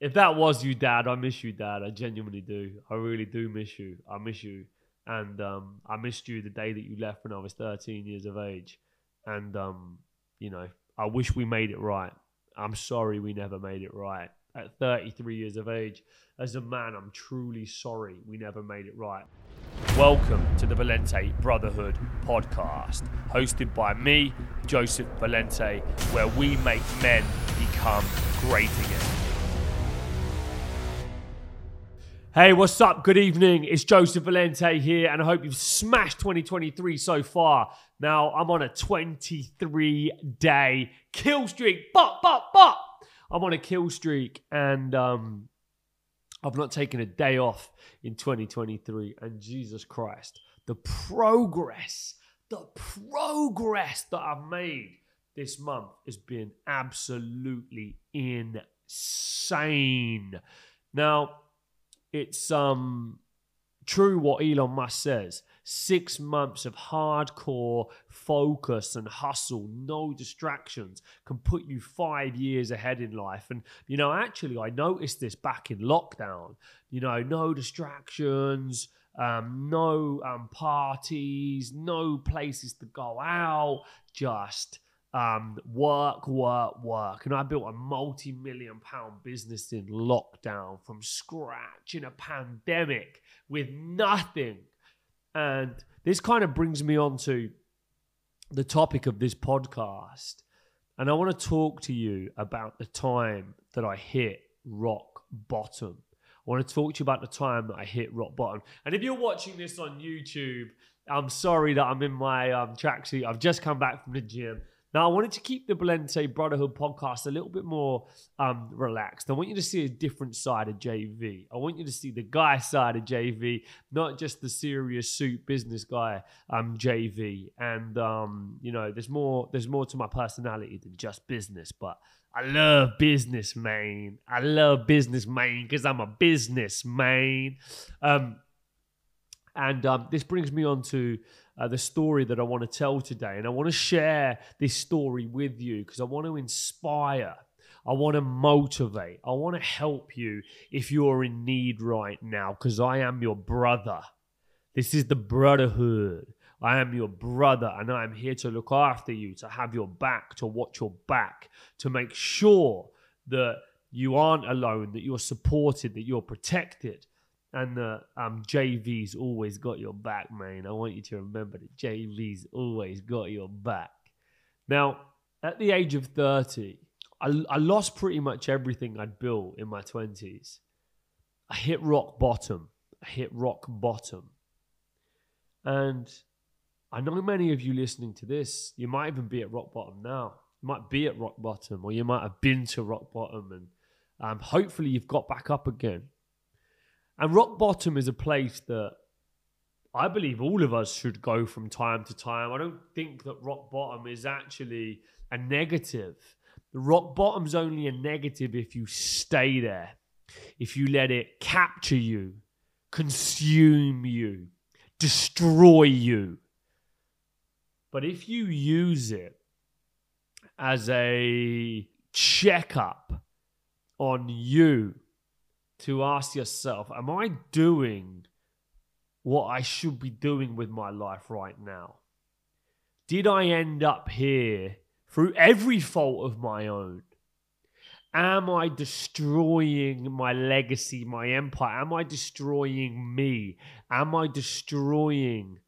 if that was you, Dad, I miss you, Dad. I genuinely do. I really do miss you. I miss you, and um, I missed you the day that you left when I was 13 years of age, and um, you know, I wish we made it right. I'm sorry we never made it right. At 33 years of age, as a man, I'm truly sorry we never made it right. Welcome to the Valente Brotherhood podcast, hosted by me, Joseph Valente, where we make men become great again. Hey, what's up? Good evening. It's Joseph Valente here, and I hope you've smashed 2023 so far. Now, I'm on a 23 day kill streak. But, but, but, I'm on a kill streak, and um, I've not taken a day off in 2023. And Jesus Christ, the progress, the progress that I've made this month has been absolutely insane. Now, it's um true what Elon Musk says. Six months of hardcore focus and hustle, no distractions, can put you five years ahead in life. And, you know, actually, I noticed this back in lockdown. You know, no distractions, um, no um, parties, no places to go out, just um, work, work, work. And I built a multi million pound business in lockdown from scratch in a pandemic with nothing. And this kind of brings me on to the topic of this podcast. And I want to talk to you about the time that I hit rock bottom. I want to talk to you about the time that I hit rock bottom. And if you're watching this on YouTube, I'm sorry that I'm in my um, tracksuit. I've just come back from the gym. Now, I wanted to keep the Valente Brotherhood podcast a little bit more um, relaxed. I want you to see a different side of JV. I want you to see the guy side of JV, not just the serious suit business guy um, JV. And um, you know, there's more. There's more to my personality than just business, but. I love business, man. I love business, man, because I'm a business, man. Um, and um, this brings me on to uh, the story that I want to tell today. And I want to share this story with you because I want to inspire. I want to motivate. I want to help you if you're in need right now because I am your brother. This is the brotherhood. I am your brother and I am here to look after you, to have your back, to watch your back, to make sure that you aren't alone, that you're supported, that you're protected and the um, JV's always got your back, man. I want you to remember that JV's always got your back. Now, at the age of 30, I, I lost pretty much everything I'd built in my 20s. I hit rock bottom. I hit rock bottom. And I know many of you listening to this, you might even be at rock bottom now. You might be at rock bottom, or you might have been to rock bottom, and um, hopefully you've got back up again. And rock bottom is a place that I believe all of us should go from time to time. I don't think that rock bottom is actually a negative. The rock bottom's only a negative if you stay there, if you let it capture you, consume you, destroy you. But if you use it as a checkup on you, to ask yourself, am I doing what I should be doing with my life right now? Did I end up here through every fault of my own? Am I destroying my legacy, my empire? Am I destroying me? Am I destroying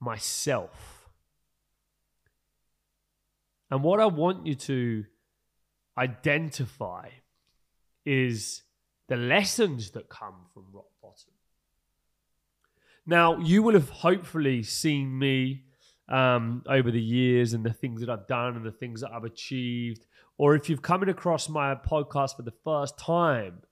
myself? And what I want you to identify is the lessons that come from rock bottom. Now, you will have hopefully seen me um, over the years and the things that I've done and the things that I've achieved. Or if you've come across my podcast for the first time,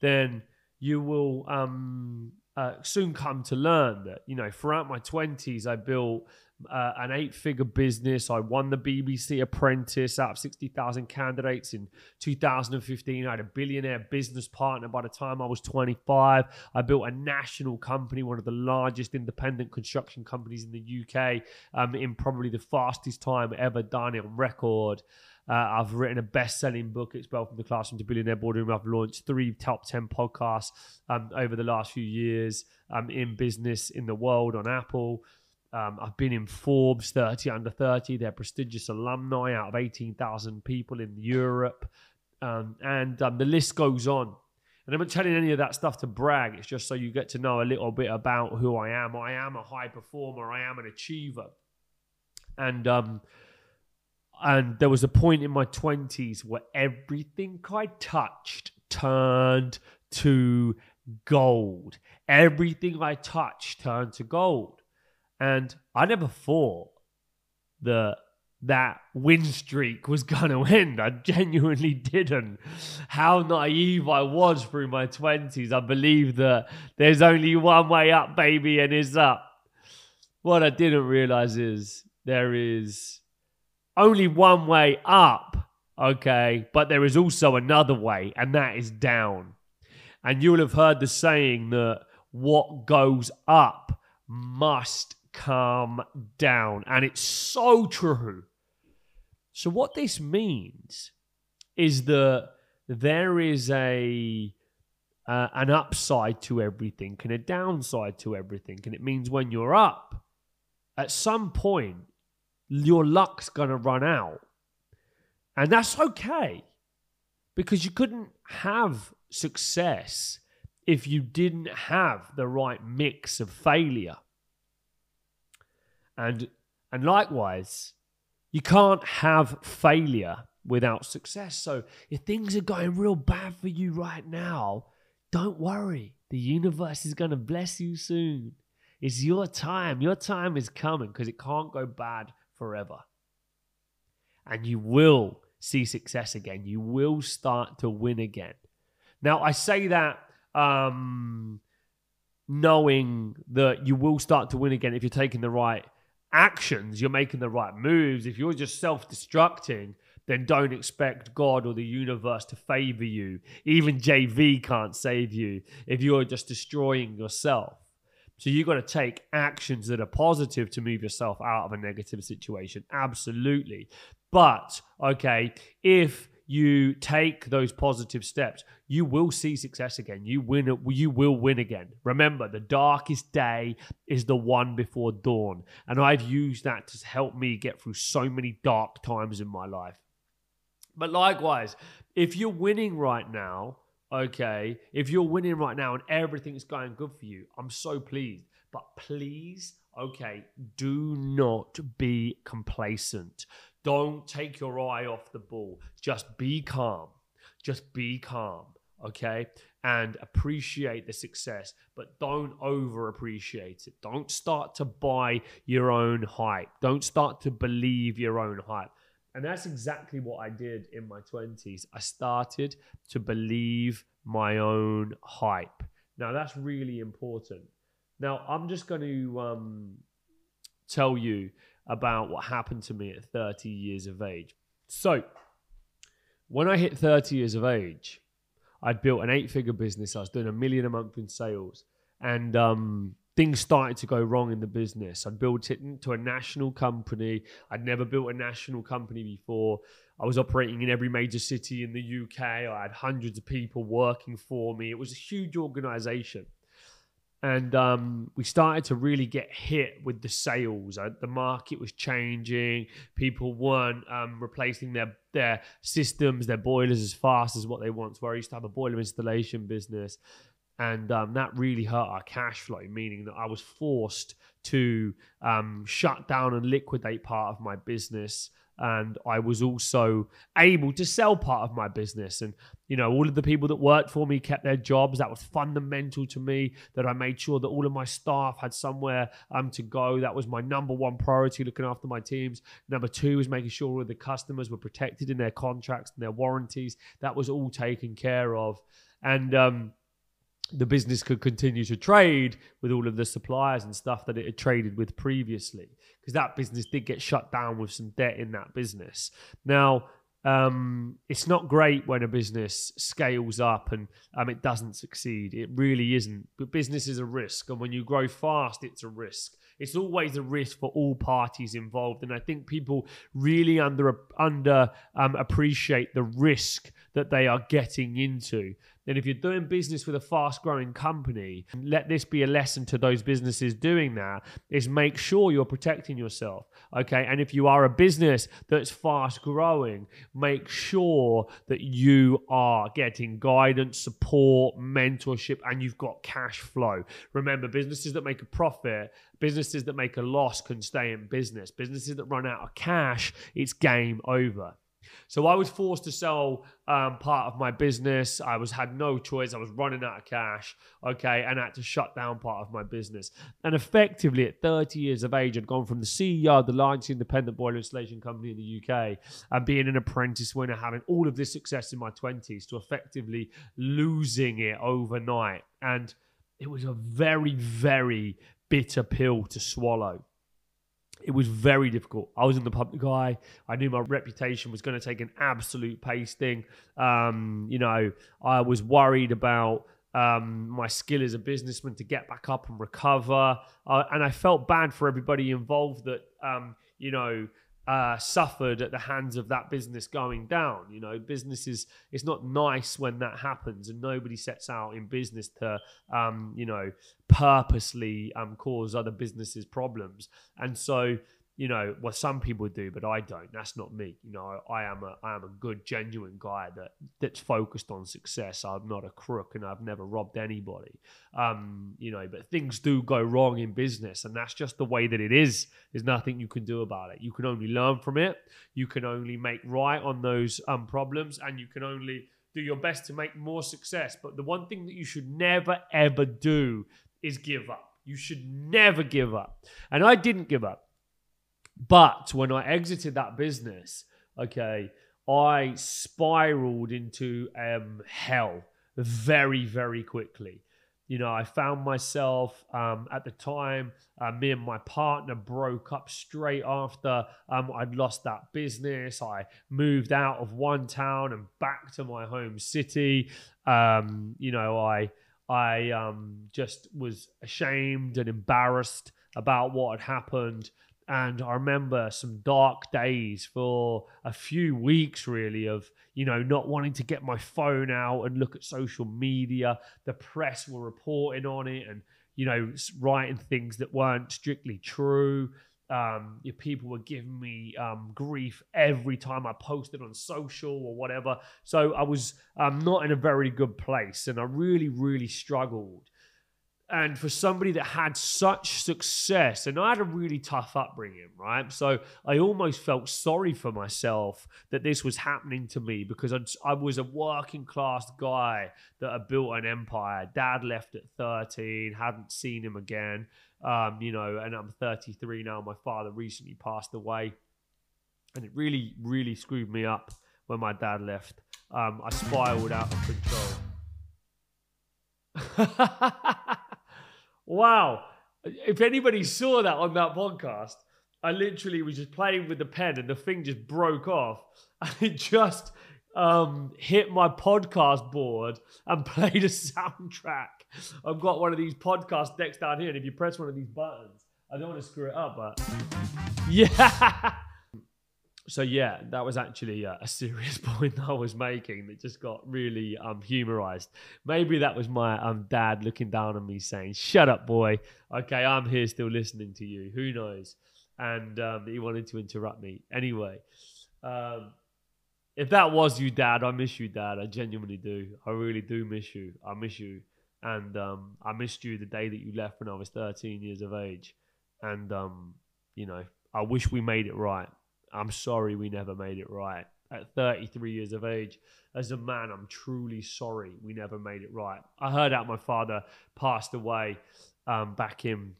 then you will um, uh, soon come to learn that, you know, throughout my 20s, I built uh, an eight figure business. I won the BBC Apprentice out of 60,000 candidates in 2015. I had a billionaire business partner by the time I was 25. I built a national company, one of the largest independent construction companies in the UK, um, in probably the fastest time ever done on record. Uh, I've written a best-selling book. It's Wealth from the Classroom to Billionaire Boardroom. I've launched three top ten podcasts um, over the last few years um, in business in the world on Apple. Um, I've been in Forbes 30 under 30. They're prestigious alumni out of 18,000 people in Europe, um, and um, the list goes on. And I'm not telling any of that stuff to brag. It's just so you get to know a little bit about who I am. I am a high performer. I am an achiever, and um, and there was a point in my 20s where everything I touched turned to gold. Everything I touched turned to gold. And I never thought that that win streak was going to end. I genuinely didn't. How naive I was through my 20s. I believe that there's only one way up, baby, and it's up. What I didn't realize is there is only one way up, okay, but there is also another way, and that is down. And you'll have heard the saying that what goes up must come down. And it's so true. So, what this means is that there is a uh, an upside to everything and a downside to everything. And it means when you're up, at some point, your luck's going to run out. And that's okay because you couldn't have success if you didn't have the right mix of failure. And and likewise, you can't have failure without success. So if things are going real bad for you right now, don't worry. The universe is going to bless you soon. It's your time. Your time is coming because it can't go bad forever. And you will see success again. You will start to win again. Now, I say that um, knowing that you will start to win again if you're taking the right actions, you're making the right moves. If you're just self destructing, then don't expect God or the universe to favor you. Even JV can't save you if you're just destroying yourself. So you've got to take actions that are positive to move yourself out of a negative situation. Absolutely. But, okay, if you take those positive steps, you will see success again. You win you will win again. Remember, the darkest day is the one before dawn. And I've used that to help me get through so many dark times in my life. But likewise, if you're winning right now, okay, if you're winning right now and everything's going good for you, I'm so pleased. But please, okay, do not be complacent. Don't take your eye off the ball. Just be calm. Just be calm, okay? And appreciate the success, but don't over appreciate it. Don't start to buy your own hype. Don't start to believe your own hype. And that's exactly what I did in my 20s. I started to believe my own hype. Now, that's really important. Now, I'm just going to um, tell you about what happened to me at 30 years of age. So, when I hit 30 years of age, I'd built an eight figure business. I was doing a million a month in sales. And um, things started to go wrong in the business. I'd built it into a national company. I'd never built a national company before. I was operating in every major city in the UK. I had hundreds of people working for me. It was a huge organization. And um, we started to really get hit with the sales. Uh, the market was changing. People weren't um, replacing their their systems, their boilers as fast as what they once were. I used to have a boiler installation business, and um, that really hurt our cash flow, meaning that I was forced to um, shut down and liquidate part of my business. And I was also able to sell part of my business. And, you know, all of the people that worked for me kept their jobs. That was fundamental to me that I made sure that all of my staff had somewhere um, to go. That was my number one priority, looking after my teams. Number two was making sure all the customers were protected in their contracts and their warranties. That was all taken care of. And, um, the business could continue to trade with all of the suppliers and stuff that it had traded with previously because that business did get shut down with some debt in that business now um, it's not great when a business scales up and um, it doesn't succeed. It really isn't. But business is a risk, and when you grow fast, it's a risk. It's always a risk for all parties involved, and I think people really under under um, appreciate the risk that they are getting into. And if you're doing business with a fast growing company, let this be a lesson to those businesses doing that is make sure you're protecting yourself. Okay. And if you are a business that's fast growing, make sure that you are getting guidance, support, mentorship, and you've got cash flow. Remember, businesses that make a profit, businesses that make a loss can stay in business. Businesses that run out of cash, it's game over. So I was forced to sell um, part of my business. I was had no choice. I was running out of cash. Okay, and I had to shut down part of my business. And effectively, at 30 years of age, I'd gone from the CEO of the largest independent boiler installation company in the UK and being an apprentice winner, having all of this success in my 20s, to effectively losing it overnight. And it was a very, very bitter pill to swallow it was very difficult. I was in the public eye. I knew my reputation was going to take an absolute pasting. Um, you know, I was worried about um, my skill as a businessman to get back up and recover. Uh, and I felt bad for everybody involved that, um, you know, uh, suffered at the hands of that business going down. You know, businesses, it's not nice when that happens, and nobody sets out in business to, um, you know, purposely um, cause other businesses problems. And so you know, well, some people do, but I don't. That's not me. You know, I am a I am a good, genuine guy that that's focused on success. I'm not a crook, and I've never robbed anybody. Um, you know, but things do go wrong in business, and that's just the way that it is. There's nothing you can do about it. You can only learn from it. You can only make right on those um, problems, and you can only do your best to make more success. But the one thing that you should never ever do is give up. You should never give up, and I didn't give up. But when I exited that business, okay, I spiraled into um, hell very, very quickly. You know, I found myself um, at the time, uh, me and my partner broke up straight after um, I'd lost that business. I moved out of one town and back to my home city. Um, you know, I I um, just was ashamed and embarrassed about what had happened. And I remember some dark days for a few weeks, really, of, you know, not wanting to get my phone out and look at social media. The press were reporting on it and, you know, writing things that weren't strictly true. Um, people were giving me um, grief every time I posted on social or whatever. So I was um, not in a very good place and I really, really struggled and for somebody that had such success, and I had a really tough upbringing, right? So I almost felt sorry for myself that this was happening to me because I'd, I was a working class guy that had built an empire. Dad left at 13, hadn't seen him again, um, you know, and I'm 33 now. My father recently passed away. And it really, really screwed me up when my dad left. Um, I spiraled out of control. Wow. If anybody saw that on that podcast, I literally was just playing with the pen and the thing just broke off. And it just um, hit my podcast board and played a soundtrack. I've got one of these podcast decks down here, and if you press one of these buttons, I don't want to screw it up, but yeah so yeah, that was actually a, a, serious point I was making that just got really um, humorized. Maybe that was my um, dad looking down on me saying, "Shut up, boy. Okay, I'm here still listening to you. Who knows?" And um, he wanted to interrupt me anyway. Um, if that was you, Dad, I miss you, Dad. I genuinely do. I really do miss you. I miss you, and um, I missed you the day that you left when I was 13 years of age. And um, you know, I wish we made it right I'm sorry we never made it right. At 33 years of age, as a man, I'm truly sorry we never made it right. I heard out my father passed away um, back in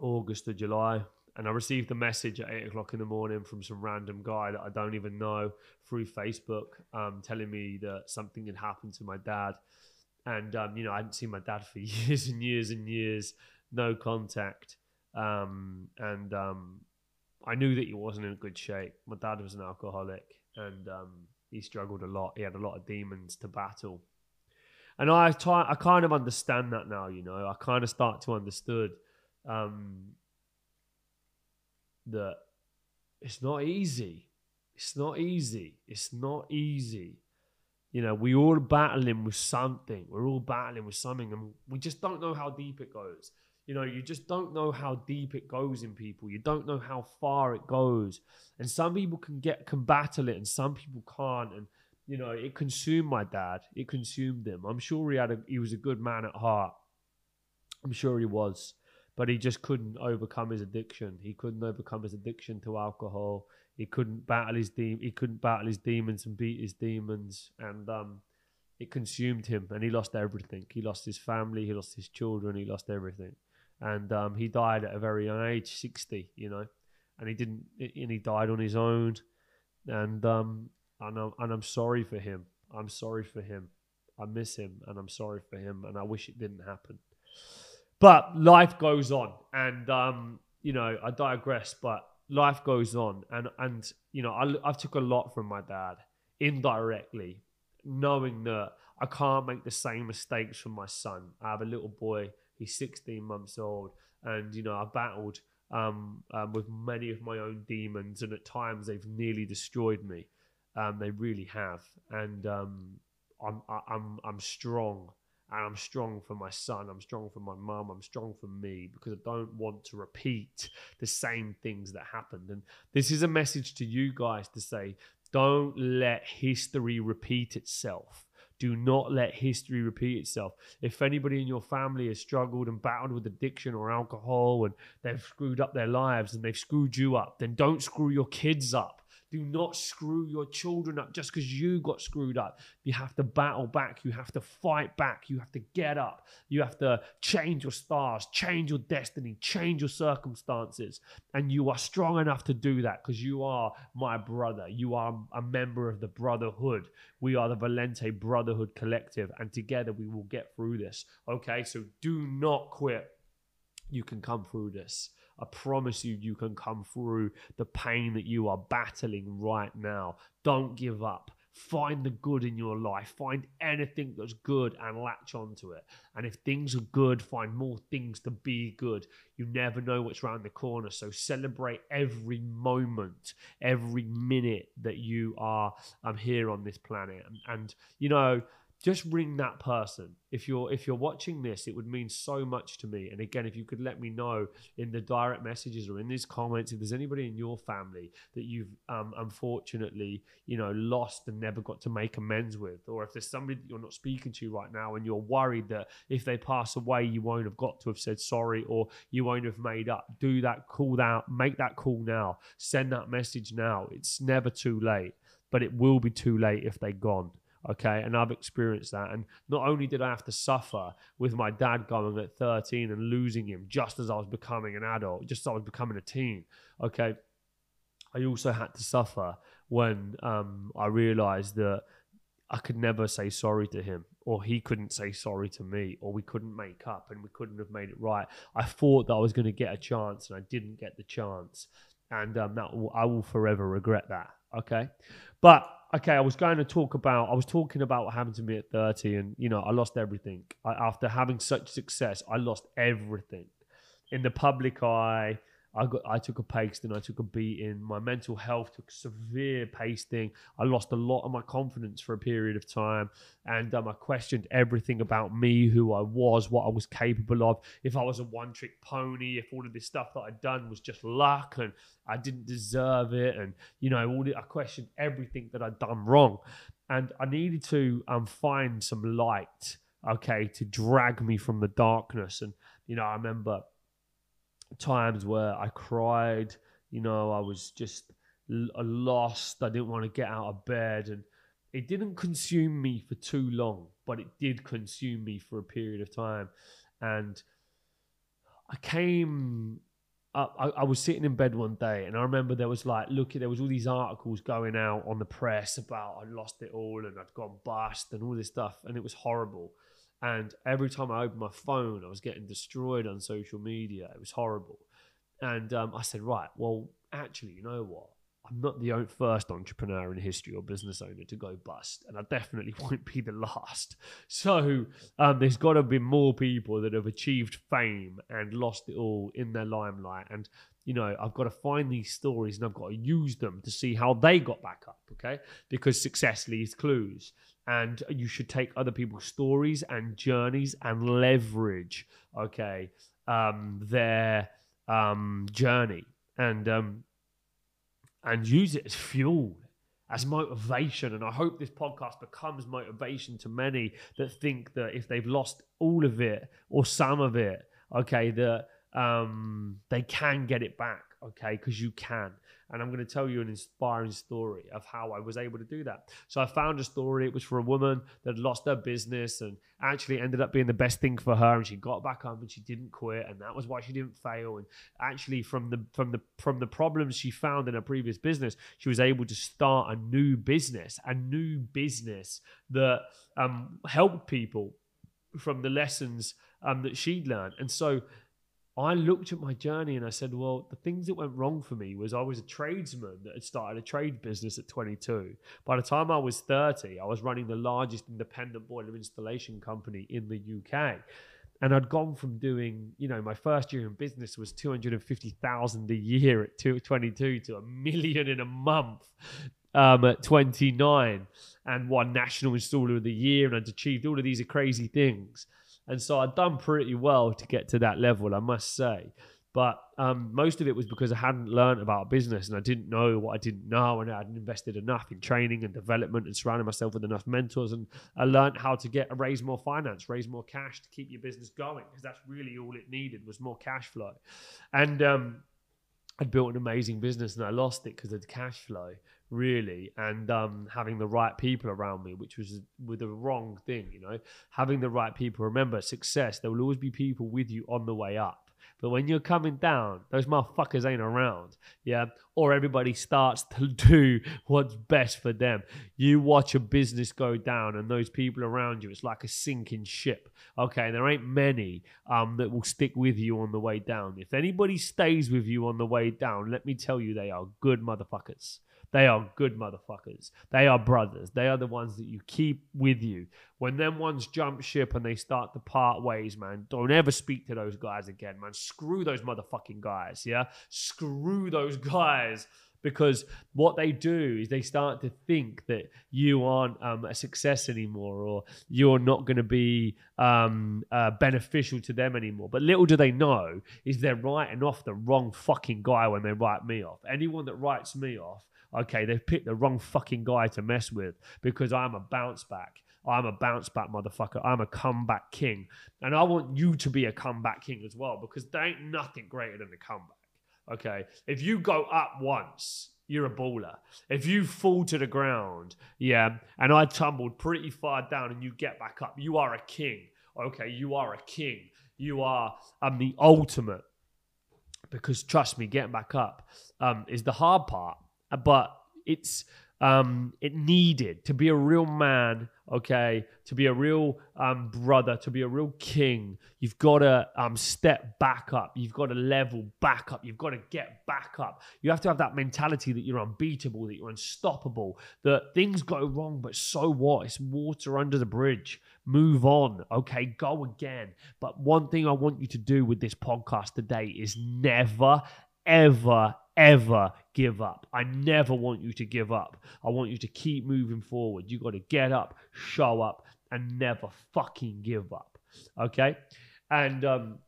August or July, and I received a message at eight o'clock in the morning from some random guy that I don't even know through Facebook, um, telling me that something had happened to my dad. and um, you know I hadn't seen my dad for years and years and years, no contact, um, and um, I knew that he wasn't in good shape. My dad was an alcoholic, and um, he struggled a lot. He had a lot of demons to battle, and I try, I kind of understand that now. You know, I kind of start to understood um, that it's not easy. It's not easy. It's not easy. You know, we all battling with something. We're all battling with something, and we just don't know how deep it goes. You know, you just don't know how deep it goes in people. You don't know how far it goes, and some people can get can battle it, and some people can't. And you know, it consumed my dad. It consumed him. I'm sure he had a he was a good man at heart. I'm sure he was, but he just couldn't overcome his addiction. He couldn't overcome his addiction to alcohol he couldn't battle his de- he couldn't battle his demons and beat his demons and um, it consumed him and he lost everything he lost his family he lost his children he lost everything and um, he died at a very young age 60 you know and he didn't and he died on his own. And um and I'm, and I'm sorry for him. I'm sorry for him. I miss him and I'm sorry for him and I wish it didn't happen. But life goes on and um you know I digress but life goes on, and and you know, I I took a lot from my dad indirectly, knowing that I can't make the same mistakes from my son. I have a little boy; he's 16 months old, and you know, I battled um, um, with many of my own demons, and at times they've nearly destroyed me. Um, they really have, and um, I'm I'm I'm strong and I'm strong for my son, I'm strong for my mum, I'm strong for me because I don't want to repeat the same things that happened. And this is a message to you guys to say, don't let history repeat itself. Do not let history repeat itself. If anybody in your family has struggled and battled with addiction or alcohol and they've screwed up their lives and they've screwed you up, then don't screw your kids up do not screw your children up just because you got screwed up. You have to battle back. You have to fight back. You have to get up. You have to change your stars, change your destiny, change your circumstances. And you are strong enough to do that because you are my brother. You are a member of the brotherhood. We are the Valente Brotherhood Collective. And together we will get through this. Okay, so do not quit. You can come through this. I promise you, you can come through the pain that you are battling right now. Don't give up. Find the good in your life. Find anything that's good and latch onto it. And if things are good, find more things to be good. You never know what's around the corner. So celebrate every moment, every minute that you are um, here on this planet. And, and you know, just ring that person. If you're if you're watching this it would mean so much to me. And again if you could let me know in the direct messages or in these comments if there's anybody in your family that you've um, unfortunately you know lost and never got to make amends with or if there's somebody that you're not speaking to right now and you're worried that if they pass away you won't have got to have said sorry or you won't have made up do that call out make that call now. Send that message now. It's never too late but it will be too late if they're gone Okay. And I've experienced that. And not only did I have to suffer with my dad going at 13 and losing him just as I was becoming an adult, just as I was becoming a teen. Okay. I also had to suffer when um, I realized that I could never say sorry to him, or he couldn't say sorry to me, or we couldn't make up and we couldn't have made it right. I thought that I was going to get a chance and I didn't get the chance. And um, that I will forever regret that. Okay. But okay, I was going to talk about, I was talking about what happened to me at 30, and you know, I lost everything. I, after having such success, I lost everything in the public eye, I got I took a pasting, I took a beating. My mental health took severe pasting. I lost a lot of my confidence for a period of time, and um, I questioned everything about me, who I was, what I was capable of. If I was a one-trick pony, if all of this stuff that I'd done was just luck and I didn't deserve it, and you know, all the, I questioned everything that I'd done wrong, and I needed to um, find some light, okay, to drag me from the darkness. And you know, I remember times where I cried. You know, I was just uh, lost. I didn't want to get out of bed, and it didn't consume me for too long, but it did consume me for a period of time. And I came. I, I was sitting in bed one day, and I remember there was like, look, there was all these articles going out on the press about I lost it all and I'd gone bust and all this stuff, and it was horrible. And every time I opened my phone, I was getting destroyed on social media. It was horrible. And um, I said, right, well, actually, you know what? I'm not the first entrepreneur in history or business owner to go bust, and I definitely won't be the last. So um, there's got to be more people that have achieved fame and lost it all in their limelight. And you know, I've got to find these stories and I've got to use them to see how they got back up. Okay, because success leaves clues, and you should take other people's stories and journeys and leverage. Okay, um, their um, journey and um, and use it as fuel, as motivation. And I hope this podcast becomes motivation to many that think that if they've lost all of it or some of it, okay, that um, they can get it back, okay, because you can. And I'm going to tell you an inspiring story of how I was able to do that. So I found a story. It was for a woman that lost her business and actually ended up being the best thing for her. And she got back up and she didn't quit, and that was why she didn't fail. And actually, from the from the from the problems she found in her previous business, she was able to start a new business, a new business that um, helped people from the lessons um, that she'd learned. And so I looked at my journey and I said, well, the things that went wrong for me was I was a tradesman that had started a trade business at 22. By the time I was 30, I was running the largest independent boiler installation company in the UK. And I'd gone from doing, you know, my first year in business was 250,000 a year at 22 to a million in a month um, at 29 and one national installer of the year. And I'd achieved all of these crazy things. And so I'd done pretty well to get to that level, I must say. But um, most of it was because I hadn't learned about business and I didn't know what I didn't know, and I hadn't invested enough in training and development and surrounding myself with enough mentors. And I learned how to get raise more finance, raise more cash to keep your business going because that's really all it needed was more cash flow. And um, I'd built an amazing business and I lost it because of the cash flow really and um, having the right people around me which was with the wrong thing you know having the right people remember success there will always be people with you on the way up but when you're coming down, those motherfuckers ain't around. Yeah. Or everybody starts to do what's best for them. You watch a business go down and those people around you, it's like a sinking ship. Okay. There ain't many um, that will stick with you on the way down. If anybody stays with you on the way down, let me tell you, they are good motherfuckers. They are good motherfuckers. They are brothers. They are the ones that you keep with you. When them ones jump ship and they start to part ways, man, don't ever speak to those guys again, man. Screw those motherfucking guys, yeah? Screw those guys because what they do is they start to think that you aren't um, a success anymore or you're not going to be um, uh, beneficial to them anymore. But little do they know is they're writing off the wrong fucking guy when they write me off. Anyone that writes me off okay, they've picked the wrong fucking guy to mess with because I'm a bounce back. I'm a bounce back motherfucker. I'm a comeback king. And I want you to be a comeback king as well because there ain't nothing greater than a comeback. Okay. If you go up once, you're a baller. If you fall to the ground, yeah, and I tumbled pretty far down and you get back up, you are a king. Okay. You are a king. You are um, the ultimate. Because trust me, getting back up um, is the hard part but it's um, it needed to be a real man, okay, to be a real um, brother, to be a real king. You've got to um, step back up. You've got to level back up. You've got to get back up. You have to have that mentality that you're unbeatable, that you're unstoppable, that things go wrong, but so what? It's water under the bridge. Move on, okay, go again. But one thing I want you to do with this podcast today is never, ever, ever give up. I never want you to give up. I want you to keep moving forward. You got to get up, show up, and never fucking give up. Okay? And um,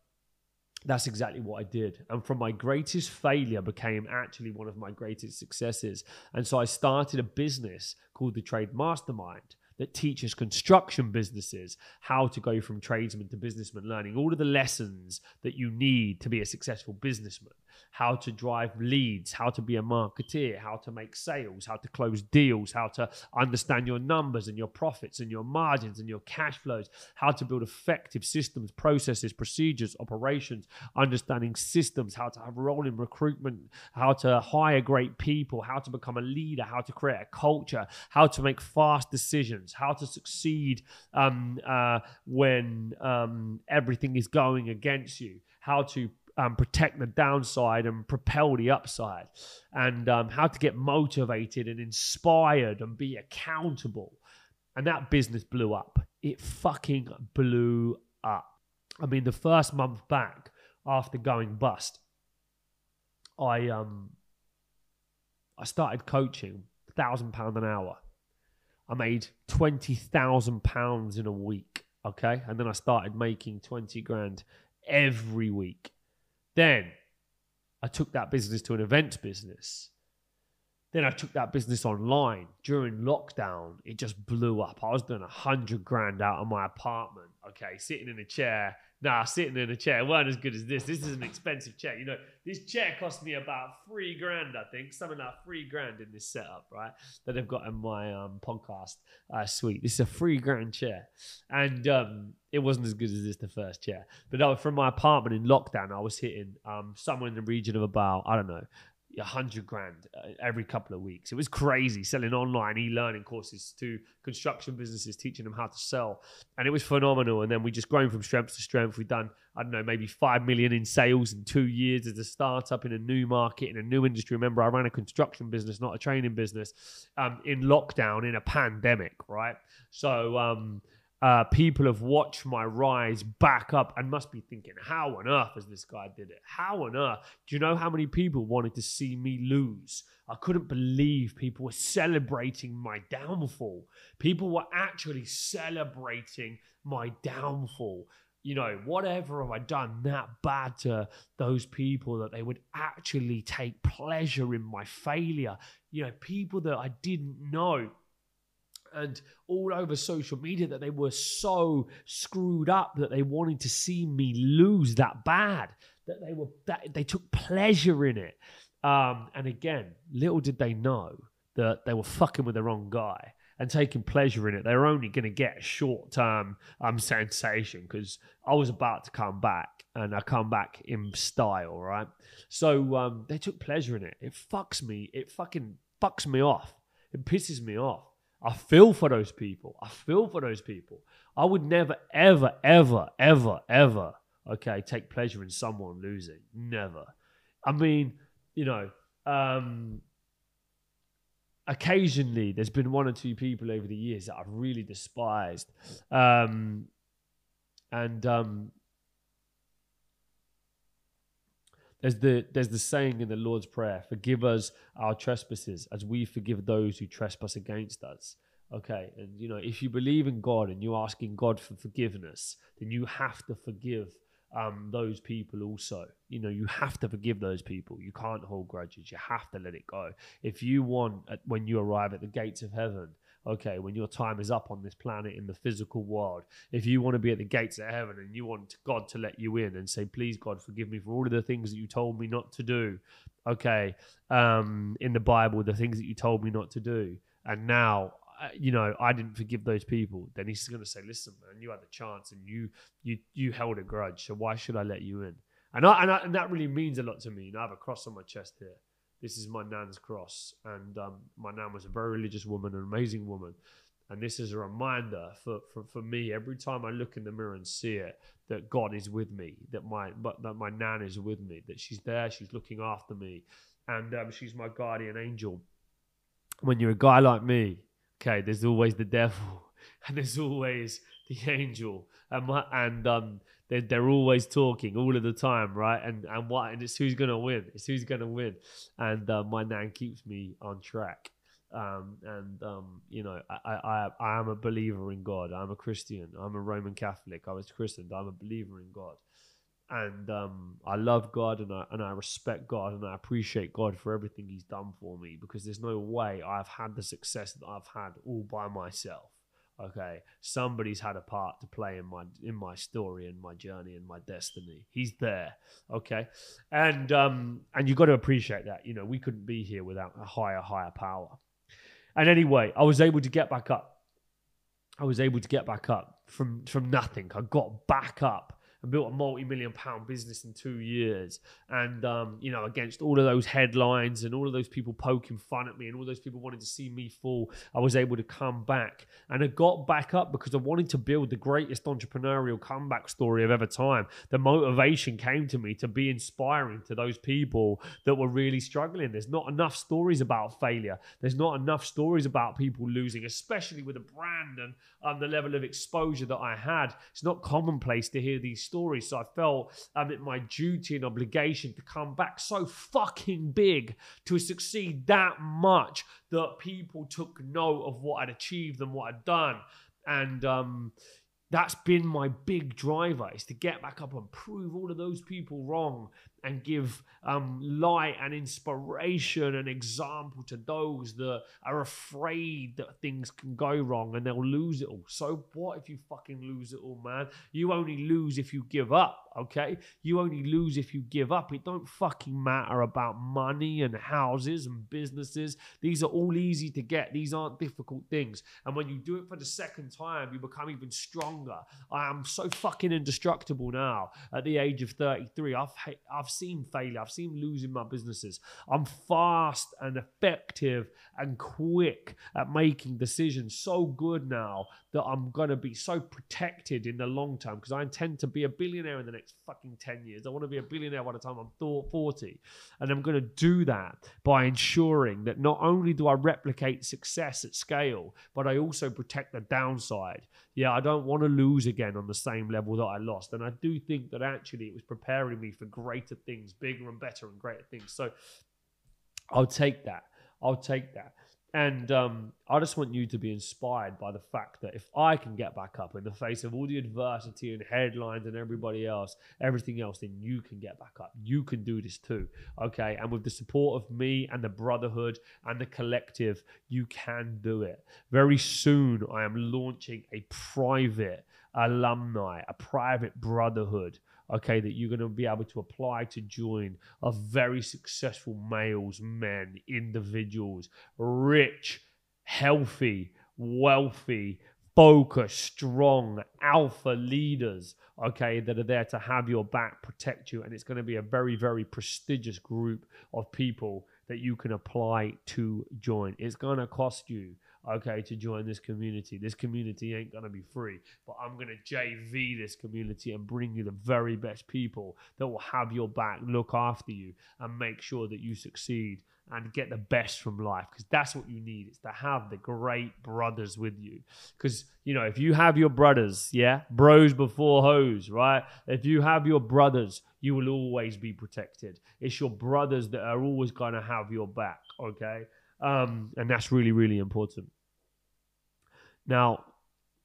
that's exactly what I did. And from my greatest failure became actually one of my greatest successes. And so I started a business called the Trade Mastermind that teaches construction businesses how to go from tradesman to businessman, learning all of the lessons that you need to be a successful businessman. How to drive leads, how to be a marketeer, how to make sales, how to close deals, how to understand your numbers and your profits and your margins and your cash flows, how to build effective systems, processes, procedures, operations, understanding systems, how to have a role in recruitment, how to hire great people, how to become a leader, how to create a culture, how to make fast decisions, how to succeed um, uh, when um, everything is going against you, how to um, protect the downside and propel the upside, and um, how to get motivated and inspired and be accountable. And that business blew up. It fucking blew up. I mean, the first month back after going bust, I um I started coaching thousand pound an hour. I made twenty thousand pounds in a week. Okay, and then I started making twenty grand every week. Then I took that business to an event business. Then I took that business online during lockdown. It just blew up. I was doing a hundred grand out of my apartment. Okay, sitting in a chair nah, sitting in a chair weren't as good as this. This is an expensive chair. You know, this chair cost me about three grand, I think, something like three grand in this setup, right? That I've got in my um, podcast uh, suite. This is a three grand chair, and um, it wasn't as good as this the first chair. But was from my apartment in lockdown, I was hitting um, somewhere in the region of about I don't know a hundred grand uh, every couple of weeks. It was crazy selling online e-learning courses to construction businesses, teaching them how to sell, and it was phenomenal. And then we just grown from strength to strength. We've done I don't know maybe five million in sales in two years as a startup in a new market in a new industry. Remember, I ran a construction business, not a training business, um, in lockdown in a pandemic, right? So. Um, uh, people have watched my rise back up and must be thinking, how on earth has this guy did it? How on earth? Do you know how many people wanted to see me lose? I couldn't believe people were celebrating my downfall. People were actually celebrating my downfall. You know, whatever have I done that bad to those people that they would actually take pleasure in my failure? You know, people that I didn't know and all over social media that they were so screwed up that they wanted to see me lose that bad that they were that they took pleasure in it. Um, and again little did they know that they were fucking with the wrong guy and taking pleasure in it. They're only going to get a short-term um, sensation because i was about to come back and i come back in style right? So um, they took pleasure in it. It fucks me it fucking fucks me off. It pisses me off I feel for those people. I feel for those people. I would never, ever, ever, ever, ever, okay, take pleasure in someone losing. Never. I mean, you know, um, occasionally there's been one or two people over the years that I've really despised. Um, and um, There's the there's the saying in the Lord's Prayer, forgive us our trespasses as we forgive those who trespass against us. Okay, and you know, if you believe in God and you're asking God for forgiveness, then you have to forgive um, those people also. You know, you have to forgive those people. You can't hold grudges. You have to let it go. If you want, when you arrive at the gates of heaven, okay, when your time is up on this planet in the physical world, if you want to be at the gates of heaven and you want God to let you in and say, please, God, forgive me for all of the things that you told me not to do, okay, um, in the Bible, the things that you told me not to do. And now, uh, you know, I didn't forgive those people. Then he's going to say, listen, man, you had the chance and you, you, you held a grudge. So why should I let you in? And, I, and, I, and that really means a lot to me. You know, I have a cross on my chest here this is my nan's cross. And um, my nan was a very religious woman, an amazing woman. And this is a reminder for, for, for me every time I look in the mirror and see it that God is with me, that my that my nan is with me, that she's there, she's looking after me, and um, she's my guardian angel. When you're a guy like me, okay, there's always the devil, and there's always the angel, and my, and um, they're, they're always talking all of the time, right? And and what and it's who's gonna win. It's who's gonna win. And uh, my nan keeps me on track. Um, and um, you know, I, I I am a believer in God. I'm a Christian. I'm a Roman Catholic. I was christened. I'm a believer in God, and um, I love God and I and I respect God and I appreciate God for everything He's done for me because there's no way I've had the success that I've had all by myself. Okay, somebody's had a part to play in my in my story and my journey and my destiny. He's there. Okay, and um and you've got to appreciate that. You know, we couldn't be here without a higher higher power. And anyway, I was able to get back up. I was able to get back up from from nothing. I got back up and built a multi-million pound business in two years. And um, you know against all of those headlines and all of those people poking fun at me and all those people wanting to see me fall i was able to come back. And i got back up because i wanted to build the greatest entrepreneurial comeback story of ever time. The motivation came to me to be inspiring to those people that were really struggling. There's not enough stories about failure. There's not enough stories about people losing especially with a brand and um, the level of exposure that i had. It's not commonplace to hear these stories. So I felt um, it my duty and obligation to come back so fucking big to succeed that much that people took note of what I'd achieved and what I'd done. And um, that's been my big driver is to get back up and prove all of those people wrong and give um, light and inspiration and example to those that are afraid that things can go wrong and they'll lose it all. So what if you fucking lose it all, man? You only lose if you give up, okay? You only lose if you give up. It don't fucking matter about money and houses and businesses. These are all easy to get. These aren't difficult things. And when you do it for the second time, you become even stronger. I am so fucking indestructible now at the age of 33. I've I've I've seen failure. I've seen losing my businesses. I'm fast and effective and quick at making decisions. So good now that I'm going to be so protected in the long term because I intend to be a billionaire in the next fucking 10 years. I want to be a billionaire by the time I'm 40. And I'm going to do that by ensuring that not only do I replicate success at scale, but I also protect the downside. Yeah, I don't want to lose again on the same level that I lost. And I do think that actually it was preparing me for greater things, bigger and better and greater things. So I'll take that. I'll take that. And um, I just want you to be inspired by the fact that if I can get back up in the face of all the adversity and headlines and everybody else, everything else, then you can get back up. You can do this too. Okay. And with the support of me and the brotherhood and the collective, you can do it. Very soon, I am launching a private alumni, a private brotherhood okay, that you're going to be able to apply to join a very successful males, men, individuals, rich, healthy, wealthy, focused, strong, alpha leaders, okay, that are there to have your back, protect you. And it's going to be a very, very prestigious group of people that you can apply to join. It's going to cost you okay, to join this community. This community ain't going to be free, but I'm going to JV this community and bring you the very best people that will have your back, look after you, and make sure that you succeed and get the best from life because that's what you need. It's to have the great brothers with you. Because, you know, if you have your brothers, yeah, bros before hoes, right? If you have your brothers, you will always be protected. It's your brothers that are always going to have your back, okay? Um, and that's really, really important. Now,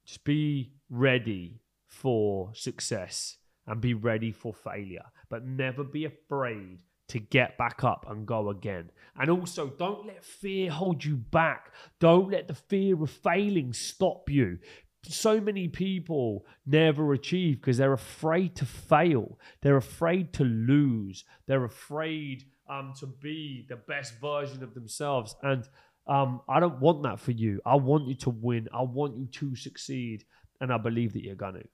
just be ready for success and be ready for failure, but never be afraid to get back up and go again. And also, don't let fear hold you back. Don't let the fear of failing stop you. So many people never achieve because they're afraid to fail. They're afraid to lose. They're afraid um, to be the best version of themselves. And um, I don't want that for you. I want you to win. I want you to succeed. And I believe that you're going to.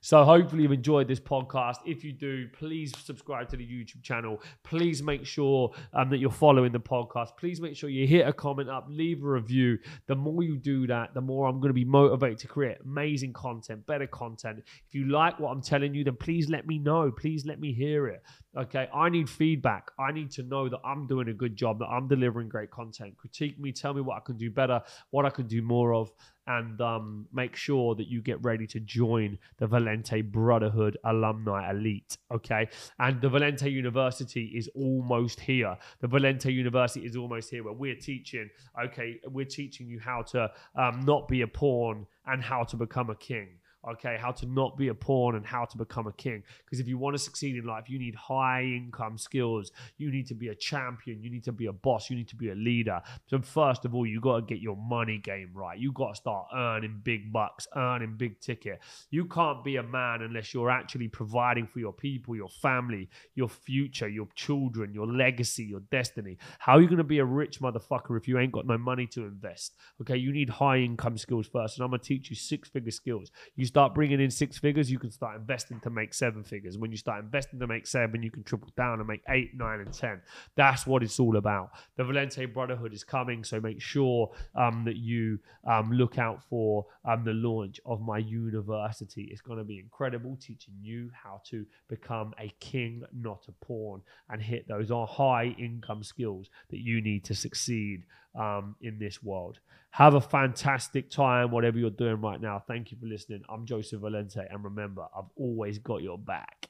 So hopefully you've enjoyed this podcast. If you do, please subscribe to the YouTube channel. Please make sure um, that you're following the podcast. Please make sure you hit a comment up, leave a review. The more you do that, the more I'm going to be motivated to create amazing content, better content. If you like what I'm telling you, then please let me know. Please let me hear it. Okay, I need feedback. I need to know that I'm doing a good job, that I'm delivering great content. Critique me, tell me what I can do better, what I can do more of, and um, make sure that you get ready to join the Valente Brotherhood Alumni Elite. Okay, and the Valente University is almost here. The Valente University is almost here, where we're teaching. Okay, we're teaching you how to um, not be a pawn and how to become a king okay, how to not be a pawn and how to become a king. Because if you want to succeed in life, you need high income skills. You need to be a champion. You need to be a boss. You need to be a leader. So, first of all, you got to get your money game right. You got to start earning big bucks, earning big ticket. You can't be a man unless you're actually providing for your people, your family, your future, your children, your legacy, your destiny. How are you going to be a rich motherfucker if you ain't got no money to invest? Okay, you need high income skills first. And I'm going to teach you six figure skills. You start bringing in six figures, you can start investing to make seven figures. When you start investing to make seven, you can triple down and make eight, nine, and 10. That's what it's all about. The Valente Brotherhood is coming, so make sure um, that you um, look out for um, the launch of my university. It's going to be incredible, teaching you how to become a king, not a pawn, and hit those high income skills that you need to succeed um, in this world. Have a fantastic time, whatever you're doing right now. Thank you for listening. I'm Joseph Valente, and remember, I've always got your back.